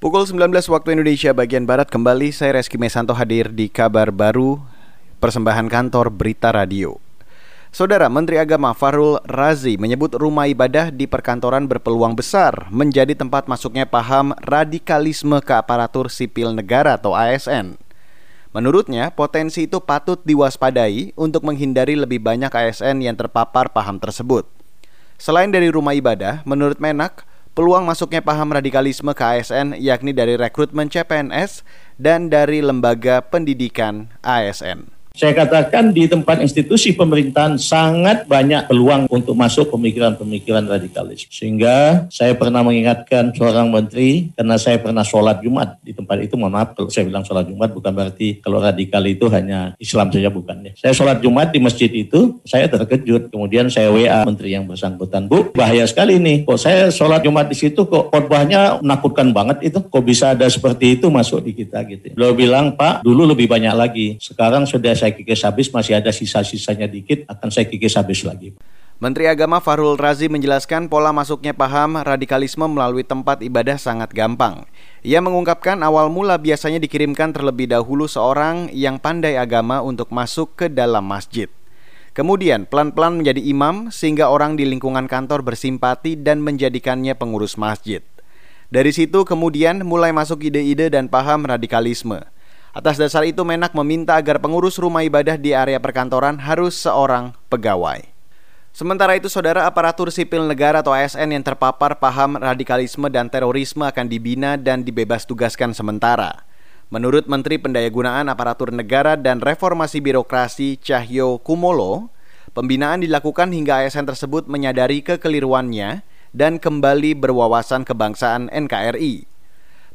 Pukul 19 waktu Indonesia bagian Barat kembali saya Reski Mesanto hadir di kabar baru persembahan kantor Berita Radio. Saudara Menteri Agama Farul Razi menyebut rumah ibadah di perkantoran berpeluang besar menjadi tempat masuknya paham radikalisme ke aparatur sipil negara atau ASN. Menurutnya, potensi itu patut diwaspadai untuk menghindari lebih banyak ASN yang terpapar paham tersebut. Selain dari rumah ibadah, menurut Menak, Peluang masuknya paham radikalisme ke ASN yakni dari rekrutmen CPNS dan dari lembaga pendidikan ASN. Saya katakan di tempat institusi pemerintahan sangat banyak peluang untuk masuk pemikiran-pemikiran radikalis. Sehingga saya pernah mengingatkan seorang menteri karena saya pernah sholat Jumat di tempat itu. Mohon maaf kalau saya bilang sholat Jumat bukan berarti kalau radikal itu hanya Islam saja bukan. Ya. Saya sholat Jumat di masjid itu, saya terkejut. Kemudian saya WA menteri yang bersangkutan. Bu, bahaya sekali nih. Kok saya sholat Jumat di situ kok khotbahnya menakutkan banget itu. Kok bisa ada seperti itu masuk di kita gitu. Beliau bilang, Pak, dulu lebih banyak lagi. Sekarang sudah saya kikis habis, masih ada sisa-sisanya dikit, akan saya kikis habis lagi. Menteri Agama Farul Razi menjelaskan pola masuknya paham radikalisme melalui tempat ibadah sangat gampang. Ia mengungkapkan awal mula biasanya dikirimkan terlebih dahulu seorang yang pandai agama untuk masuk ke dalam masjid. Kemudian pelan-pelan menjadi imam sehingga orang di lingkungan kantor bersimpati dan menjadikannya pengurus masjid. Dari situ kemudian mulai masuk ide-ide dan paham radikalisme. Atas dasar itu Menak meminta agar pengurus rumah ibadah di area perkantoran harus seorang pegawai. Sementara itu, saudara aparatur sipil negara atau ASN yang terpapar paham radikalisme dan terorisme akan dibina dan dibebas tugaskan sementara. Menurut Menteri Pendayagunaan Aparatur Negara dan Reformasi Birokrasi Cahyo Kumolo, pembinaan dilakukan hingga ASN tersebut menyadari kekeliruannya dan kembali berwawasan kebangsaan NKRI.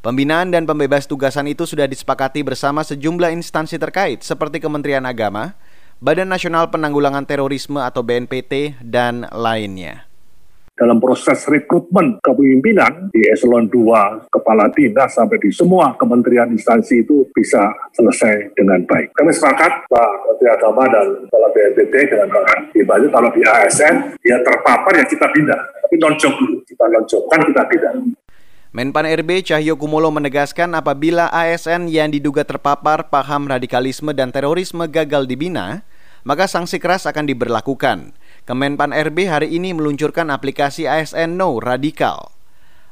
Pembinaan dan pembebas tugasan itu sudah disepakati bersama sejumlah instansi terkait seperti Kementerian Agama, Badan Nasional Penanggulangan Terorisme atau BNPT, dan lainnya dalam proses rekrutmen kepemimpinan di eselon 2, kepala dinas sampai di semua kementerian instansi itu bisa selesai dengan baik. Kami sepakat Pak Menteri Agama dan Kepala BNPT dengan Pak Ibadah kalau di ASN dia terpapar ya kita pindah. Tapi non-job dulu, kita non-jobkan kita pindah. Menpan RB Cahyo Kumolo menegaskan apabila ASN yang diduga terpapar paham radikalisme dan terorisme gagal dibina, maka sanksi keras akan diberlakukan. Kemenpan RB hari ini meluncurkan aplikasi ASN No Radikal.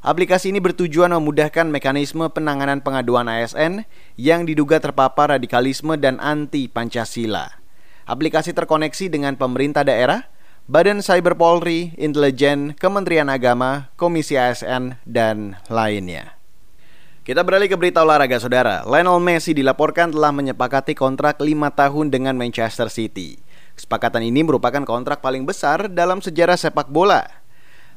Aplikasi ini bertujuan memudahkan mekanisme penanganan pengaduan ASN yang diduga terpapar radikalisme dan anti Pancasila. Aplikasi terkoneksi dengan pemerintah daerah, Badan Cyber Polri, Intelijen, Kementerian Agama, Komisi ASN, dan lainnya. Kita beralih ke berita olahraga saudara. Lionel Messi dilaporkan telah menyepakati kontrak 5 tahun dengan Manchester City. Kesepakatan ini merupakan kontrak paling besar dalam sejarah sepak bola.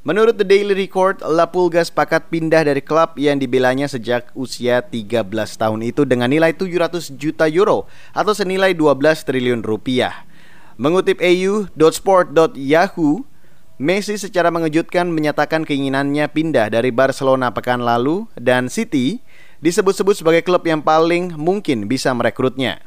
Menurut The Daily Record, La Pulga sepakat pindah dari klub yang dibelanya sejak usia 13 tahun itu dengan nilai 700 juta euro atau senilai 12 triliun rupiah. Mengutip au.sport.yahoo, Messi secara mengejutkan menyatakan keinginannya pindah dari Barcelona pekan lalu dan City disebut-sebut sebagai klub yang paling mungkin bisa merekrutnya.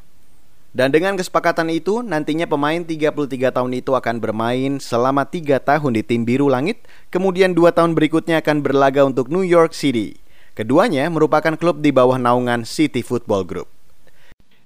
Dan dengan kesepakatan itu, nantinya pemain 33 tahun itu akan bermain selama 3 tahun di tim Biru Langit, kemudian 2 tahun berikutnya akan berlaga untuk New York City. Keduanya merupakan klub di bawah naungan City Football Group.